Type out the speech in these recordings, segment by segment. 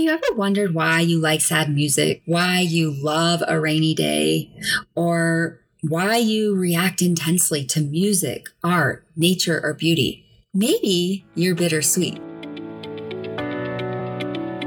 you ever wondered why you like sad music, why you love a rainy day, or why you react intensely to music, art, nature, or beauty? Maybe you're bittersweet.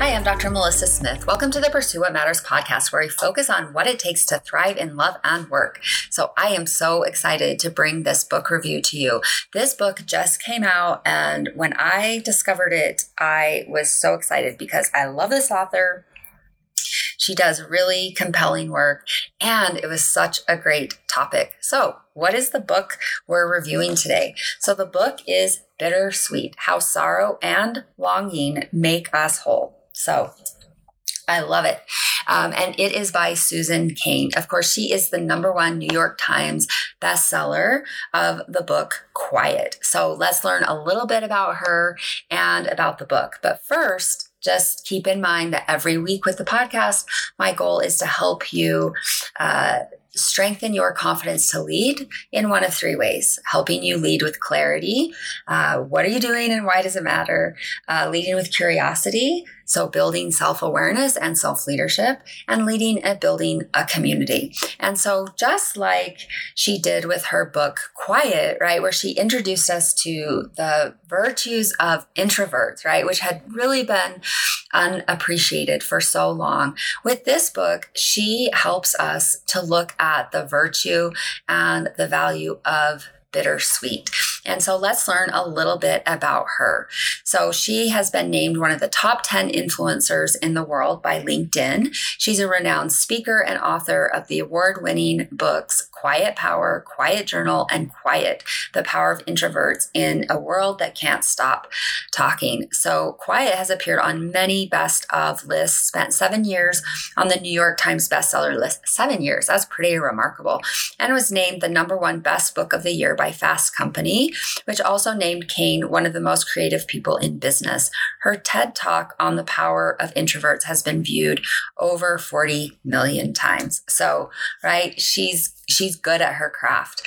Hi, I'm Dr. Melissa Smith. Welcome to the Pursue What Matters podcast, where we focus on what it takes to thrive in love and work. So, I am so excited to bring this book review to you. This book just came out, and when I discovered it, I was so excited because I love this author. She does really compelling work, and it was such a great topic. So, what is the book we're reviewing today? So, the book is Bittersweet How Sorrow and Longing Make Us Whole. So I love it. Um, and it is by Susan Cain. Of course, she is the number one New York Times bestseller of the book Quiet. So let's learn a little bit about her and about the book. But first, just keep in mind that every week with the podcast, my goal is to help you uh, strengthen your confidence to lead in one of three ways helping you lead with clarity. Uh, what are you doing and why does it matter? Uh, leading with curiosity. So, building self awareness and self leadership, and leading and building a community. And so, just like she did with her book Quiet, right, where she introduced us to the virtues of introverts, right, which had really been unappreciated for so long. With this book, she helps us to look at the virtue and the value of bittersweet. And so let's learn a little bit about her. So she has been named one of the top 10 influencers in the world by LinkedIn. She's a renowned speaker and author of the award winning books Quiet Power, Quiet Journal, and Quiet The Power of Introverts in a World That Can't Stop Talking. So Quiet has appeared on many best of lists, spent seven years on the New York Times bestseller list. Seven years, that's pretty remarkable. And was named the number one best book of the year by Fast Company, which also named Cain one of the most creative people in business. Her TED Talk on the power of introverts has been viewed over 40 million times. So, right, she's she's good at her craft.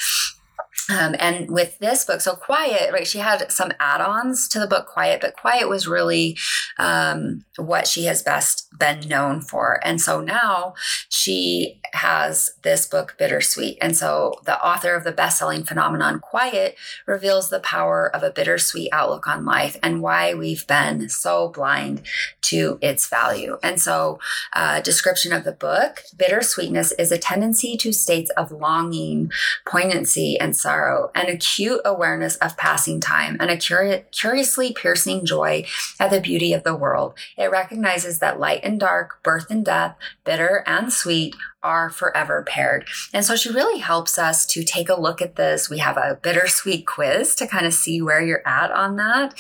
Um, and with this book, so Quiet, right? She had some add-ons to the book Quiet, but Quiet was really um, what she has best been known for. And so now she has this book, Bittersweet. And so the author of the best-selling phenomenon Quiet reveals the power of a bittersweet outlook on life and why we've been so blind to its value. And so, uh, description of the book: Bittersweetness is a tendency to states of longing, poignancy, and sorrow sorrow, an acute awareness of passing time, and a curi- curiously piercing joy at the beauty of the world. It recognizes that light and dark, birth and death, bitter and sweet are forever paired. And so she really helps us to take a look at this. We have a bittersweet quiz to kind of see where you're at on that.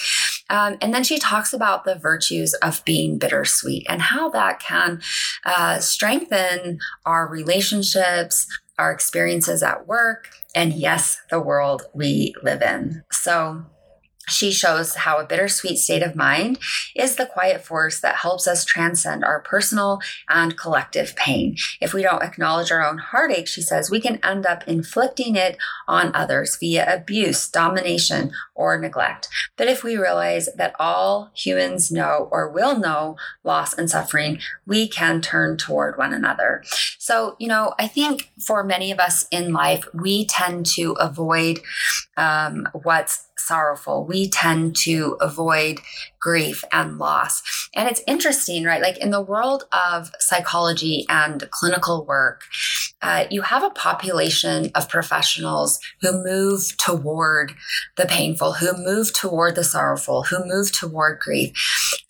Um, and then she talks about the virtues of being bittersweet and how that can uh, strengthen our relationships, our experiences at work, and yes, the world we live in. So, she shows how a bittersweet state of mind is the quiet force that helps us transcend our personal and collective pain. If we don't acknowledge our own heartache, she says, we can end up inflicting it on others via abuse, domination, or neglect. But if we realize that all humans know or will know loss and suffering, we can turn toward one another. So, you know, I think for many of us in life, we tend to avoid um, what's sorrowful. We tend to avoid grief and loss. And it's interesting, right? Like in the world of psychology and clinical work, uh, you have a population of professionals who move toward the painful, who move toward the sorrowful, who move toward grief.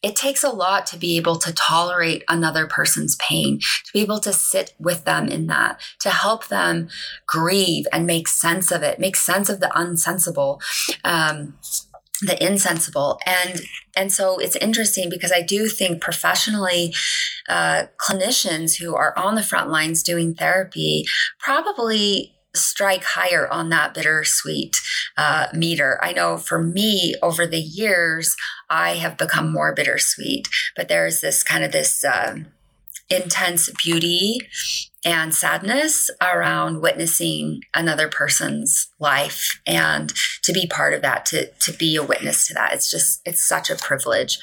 It takes a lot to be able to tolerate another person's pain, to be able to sit with them in that, to help them grieve and make sense of it, make sense of the unsensible. Um, the insensible and and so it's interesting because i do think professionally uh, clinicians who are on the front lines doing therapy probably strike higher on that bittersweet uh, meter. I know for me, over the years, I have become more bittersweet, but there's this kind of this uh, intense beauty and sadness around witnessing another person's life and to be part of that to to be a witness to that. It's just it's such a privilege.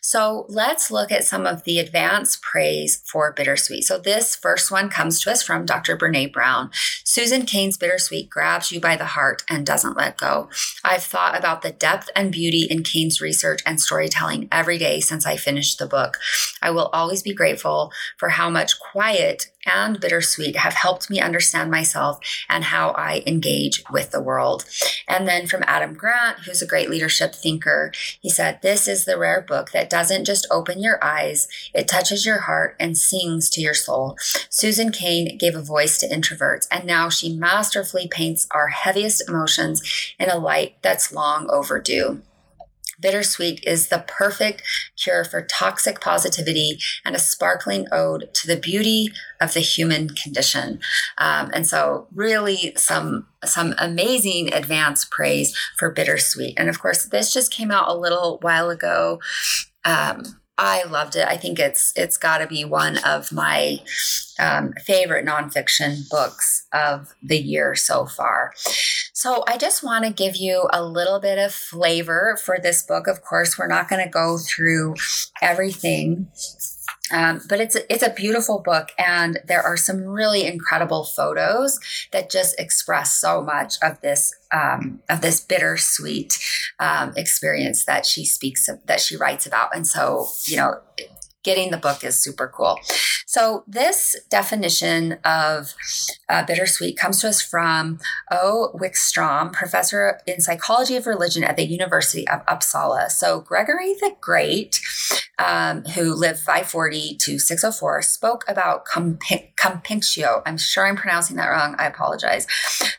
So let's look at some of the advanced praise for bittersweet. So this first one comes to us from dr brene brown. Susan cain's bittersweet grabs you by the heart and doesn't let go. I've thought about the depth and beauty in cain's research and storytelling every day since i finished the book i will always be grateful for how much quiet and bittersweet have helped me understand myself and how I engage with the world. And then from Adam Grant, who's a great leadership thinker, he said, This is the rare book that doesn't just open your eyes, it touches your heart and sings to your soul. Susan Cain gave a voice to introverts, and now she masterfully paints our heaviest emotions in a light that's long overdue. Bittersweet is the perfect cure for toxic positivity and a sparkling ode to the beauty of the human condition. Um, and so, really, some some amazing advance praise for Bittersweet. And of course, this just came out a little while ago. Um, I loved it. I think it's it's got to be one of my um, favorite nonfiction books of the year so far. So I just want to give you a little bit of flavor for this book. Of course, we're not going to go through everything um, but it's a, it's a beautiful book, and there are some really incredible photos that just express so much of this um, of this bittersweet um, experience that she speaks of, that she writes about. And so, you know, getting the book is super cool. So, this definition of uh, bittersweet comes to us from O. Wikström, professor in psychology of religion at the University of Uppsala. So, Gregory the Great, um, who lived 540 to 604, spoke about compunctio. I'm sure I'm pronouncing that wrong. I apologize.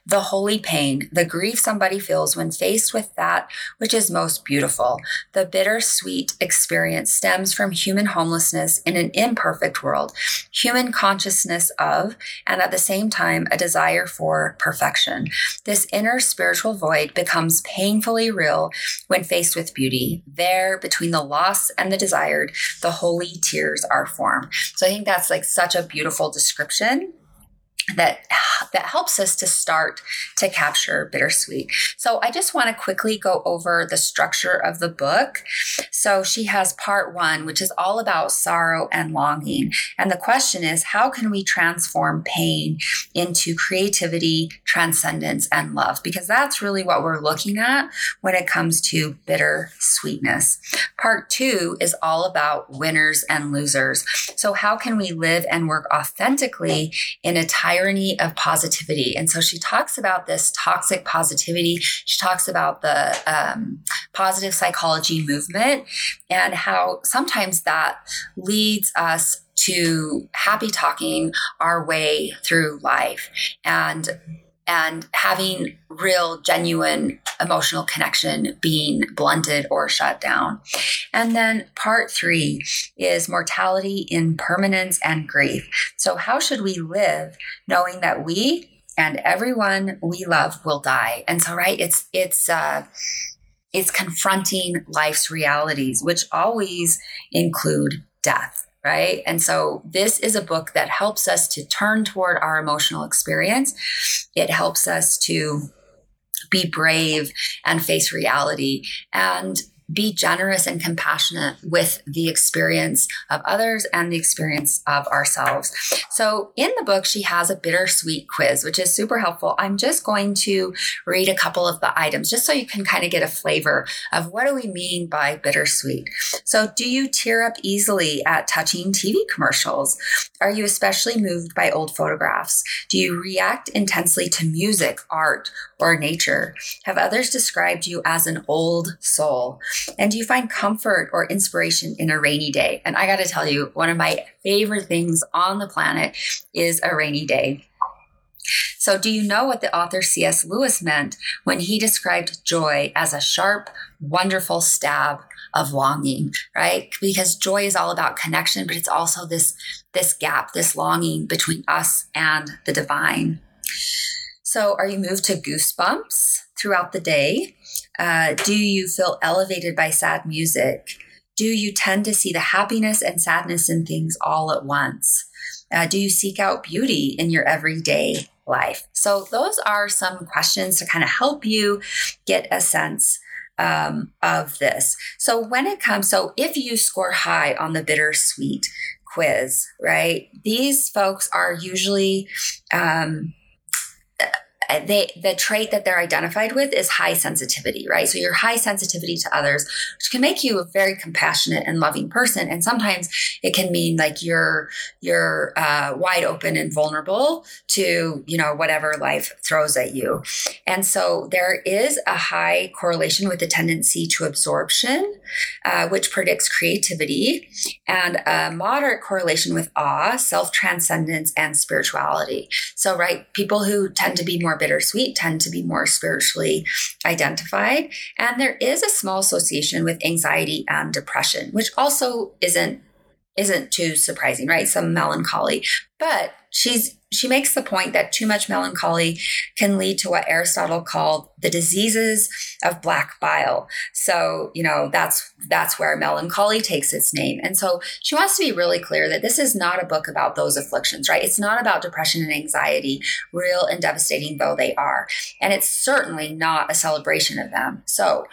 The holy pain, the grief somebody feels when faced with that which is most beautiful. The bittersweet experience stems from human homelessness in an imperfect world, human consciousness of, and at the same time, a desire for perfection. This inner spiritual void becomes painfully real when faced with beauty. There, between the loss and the desired, the holy tears are formed. So I think that's like such a beautiful description that that helps us to start to capture bittersweet. So I just want to quickly go over the structure of the book. So she has part 1 which is all about sorrow and longing. And the question is how can we transform pain into creativity, transcendence and love? Because that's really what we're looking at when it comes to bitter sweetness. Part 2 is all about winners and losers. So how can we live and work authentically in a tyranny of positivity. And so she talks about this toxic positivity. She talks about the um, positive psychology movement and how sometimes that leads us to happy talking our way through life and and having real genuine emotional connection being blunted or shut down. And then part 3 is mortality impermanence and grief. So how should we live knowing that we and everyone we love will die? And so right it's it's uh it's confronting life's realities which always include death right? And so this is a book that helps us to turn toward our emotional experience. It helps us to be brave and face reality. And be generous and compassionate with the experience of others and the experience of ourselves. So, in the book, she has a bittersweet quiz, which is super helpful. I'm just going to read a couple of the items just so you can kind of get a flavor of what do we mean by bittersweet. So, do you tear up easily at touching TV commercials? Are you especially moved by old photographs? Do you react intensely to music, art, or nature? Have others described you as an old soul? And do you find comfort or inspiration in a rainy day? And I got to tell you, one of my favorite things on the planet is a rainy day. So, do you know what the author C.S. Lewis meant when he described joy as a sharp, wonderful stab of longing, right? Because joy is all about connection, but it's also this this gap, this longing between us and the divine. So, are you moved to goosebumps throughout the day? Uh, do you feel elevated by sad music? Do you tend to see the happiness and sadness in things all at once? Uh, do you seek out beauty in your everyday life? So, those are some questions to kind of help you get a sense um, of this. So, when it comes, so if you score high on the bittersweet quiz, right, these folks are usually um, they the trait that they're identified with is high sensitivity, right? So your high sensitivity to others, which can make you a very compassionate and loving person, and sometimes it can mean like you're you're uh, wide open and vulnerable to you know whatever life throws at you, and so there is a high correlation with the tendency to absorption, uh, which predicts creativity, and a moderate correlation with awe, self transcendence, and spirituality. So right, people who tend to be more bittersweet tend to be more spiritually identified. And there is a small association with anxiety and depression, which also isn't isn't too surprising, right? Some melancholy. But she's she makes the point that too much melancholy can lead to what Aristotle called the diseases of black bile. So, you know, that's that's where melancholy takes its name. And so she wants to be really clear that this is not a book about those afflictions, right? It's not about depression and anxiety, real and devastating though they are. And it's certainly not a celebration of them. So,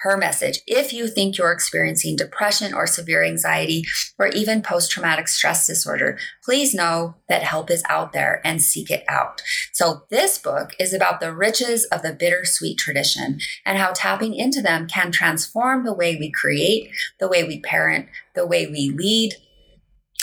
her message. If you think you're experiencing depression or severe anxiety or even post traumatic stress disorder, please know that help is out there and seek it out. So, this book is about the riches of the bittersweet tradition and how tapping into them can transform the way we create, the way we parent, the way we lead,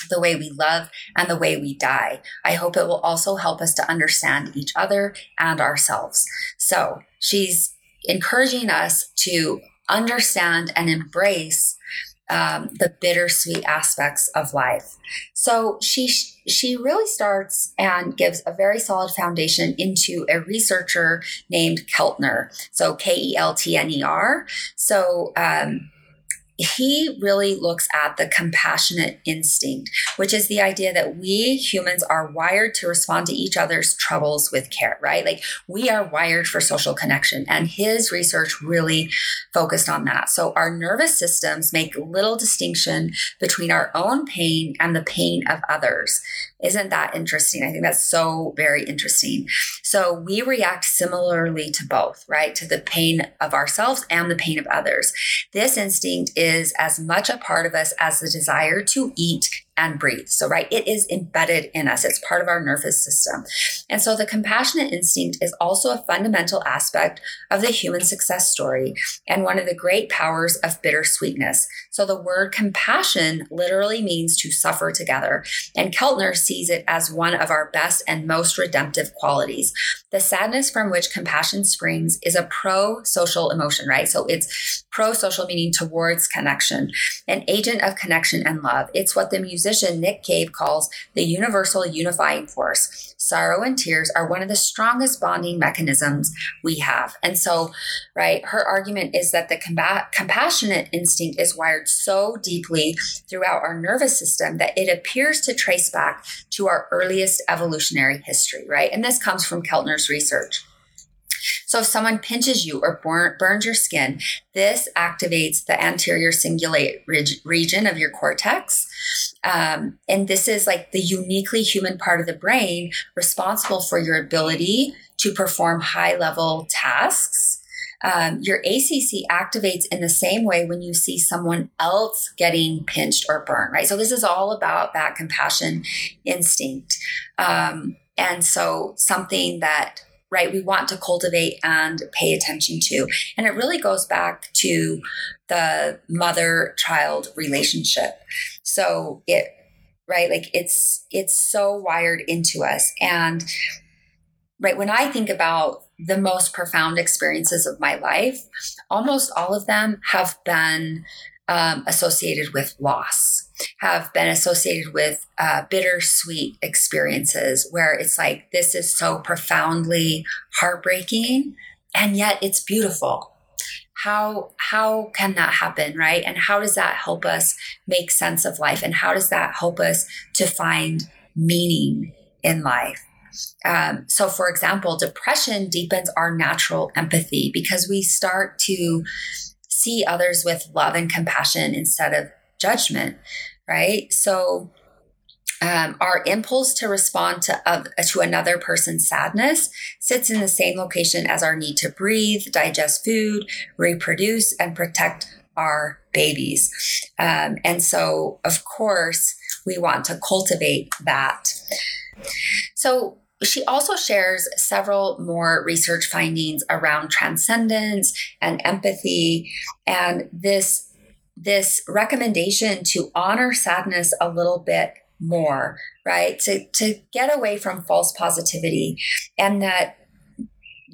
the way we love and the way we die. I hope it will also help us to understand each other and ourselves. So she's encouraging us to understand and embrace um, the bittersweet aspects of life. So she she really starts and gives a very solid foundation into a researcher named Keltner. So K E L T N E R. So um, he really looks at the compassionate instinct, which is the idea that we humans are wired to respond to each other's troubles with care, right? Like we are wired for social connection. And his research really focused on that. So our nervous systems make little distinction between our own pain and the pain of others. Isn't that interesting? I think that's so very interesting. So we react similarly to both, right? To the pain of ourselves and the pain of others. This instinct is as much a part of us as the desire to eat and breathe. So, right, it is embedded in us. It's part of our nervous system. And so the compassionate instinct is also a fundamental aspect of the human success story and one of the great powers of bittersweetness. So the word compassion literally means to suffer together. And Keltner sees it as one of our best and most redemptive qualities. The sadness from which compassion springs is a pro social emotion, right? So it's pro social meaning towards connection, an agent of connection and love. It's what the musician Nick Cave calls the universal unifying force sorrow and tears are one of the strongest bonding mechanisms we have. And so, right, her argument is that the combat, compassionate instinct is wired so deeply throughout our nervous system that it appears to trace back to our earliest evolutionary history, right? And this comes from Keltner's research. So if someone pinches you or burn, burns your skin, this activates the anterior cingulate region of your cortex. Um, and this is like the uniquely human part of the brain responsible for your ability to perform high level tasks. Um, your ACC activates in the same way when you see someone else getting pinched or burned, right? So this is all about that compassion instinct. Um, and so something that right? We want to cultivate and pay attention to. And it really goes back to the mother child relationship. So it, right? Like it's, it's so wired into us. And right, when I think about the most profound experiences of my life, almost all of them have been um, associated with loss, have been associated with uh, bittersweet experiences where it's like, this is so profoundly heartbreaking, and yet it's beautiful. How, how can that happen, right? And how does that help us make sense of life? And how does that help us to find meaning in life? um, so, for example, depression deepens our natural empathy because we start to see others with love and compassion instead of judgment, right? So, um, our impulse to respond to, uh, to another person's sadness sits in the same location as our need to breathe, digest food, reproduce, and protect our babies. Um, and so, of course, we want to cultivate that. So, she also shares several more research findings around transcendence and empathy. And this this recommendation to honor sadness a little bit more right? To to get away from false positivity and that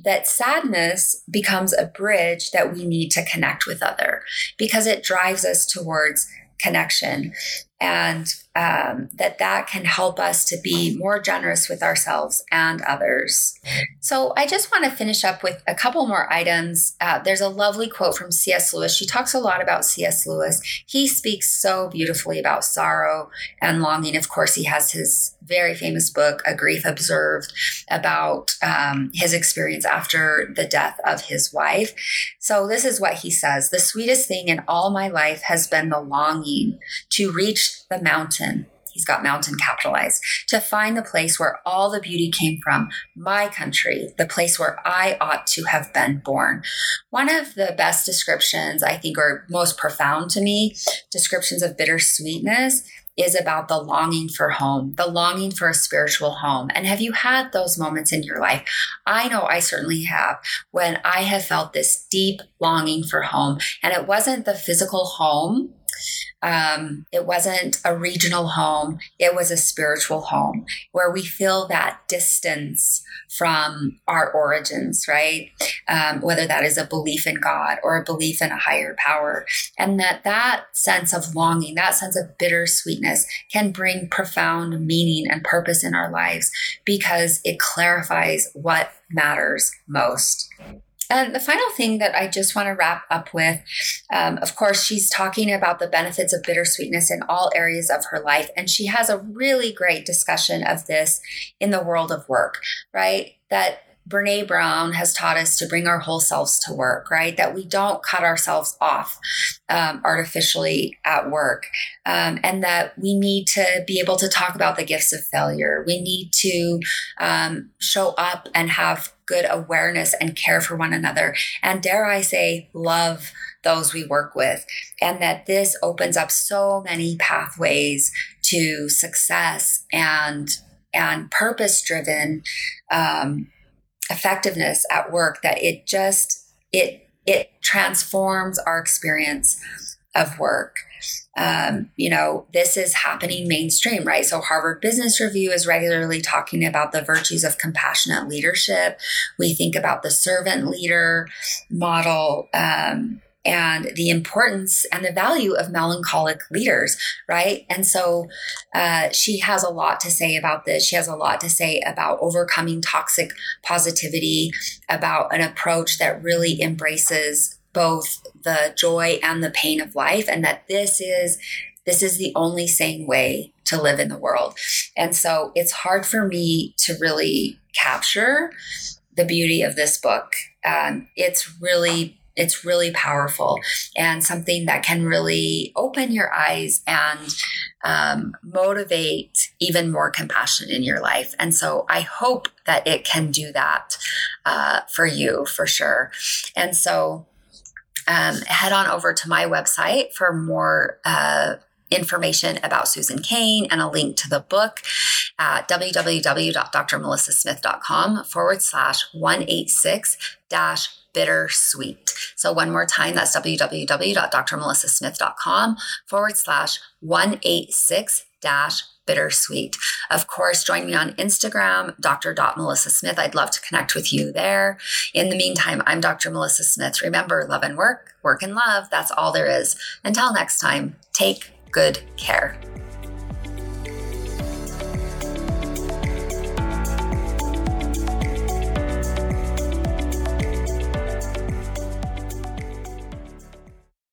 that sadness becomes a bridge that we need to connect with other because it drives us towards connection and um, that that can help us to be more generous with ourselves and others. So I just want to finish up with a couple more items. Uh, there's a lovely quote from C.S. Lewis. She talks a lot about C.S. Lewis. He speaks so beautifully about sorrow and longing. Of course, he has his very famous book, A Grief Observed, about um, his experience after the death of his wife. So this is what he says The sweetest thing in all my life has been the longing to reach the mountain. He's got mountain capitalized to find the place where all the beauty came from, my country, the place where I ought to have been born. One of the best descriptions, I think, or most profound to me, descriptions of bittersweetness is about the longing for home, the longing for a spiritual home. And have you had those moments in your life? I know I certainly have when I have felt this deep longing for home. And it wasn't the physical home um, it wasn't a regional home, it was a spiritual home where we feel that distance from our origins, right? Um, whether that is a belief in God or a belief in a higher power. And that that sense of longing, that sense of bittersweetness can bring profound meaning and purpose in our lives because it clarifies what matters most. And the final thing that I just want to wrap up with, um, of course, she's talking about the benefits of bittersweetness in all areas of her life. And she has a really great discussion of this in the world of work, right? That Brene Brown has taught us to bring our whole selves to work, right? That we don't cut ourselves off um, artificially at work. Um, and that we need to be able to talk about the gifts of failure. We need to um, show up and have good awareness and care for one another. And dare I say, love those we work with. And that this opens up so many pathways to success and and purpose driven um, effectiveness at work that it just it it transforms our experience of work um, you know, this is happening mainstream, right? So, Harvard Business Review is regularly talking about the virtues of compassionate leadership. We think about the servant leader model. Um, and the importance and the value of melancholic leaders, right? And so uh, she has a lot to say about this. She has a lot to say about overcoming toxic positivity, about an approach that really embraces both the joy and the pain of life and that this is this is the only sane way to live in the world and so it's hard for me to really capture the beauty of this book um, it's really it's really powerful and something that can really open your eyes and um, motivate even more compassion in your life. And so I hope that it can do that uh, for you for sure. And so um, head on over to my website for more uh, information about Susan Cain and a link to the book at www.drmelissasmith.com forward slash 186 dash bittersweet. So one more time, that's www.drmelissasmith.com forward slash 186 dash bittersweet. Of course, join me on Instagram, Dr. Melissa Smith. I'd love to connect with you there. In the meantime, I'm Dr. Melissa Smith. Remember, love and work, work and love. That's all there is. Until next time, take good care.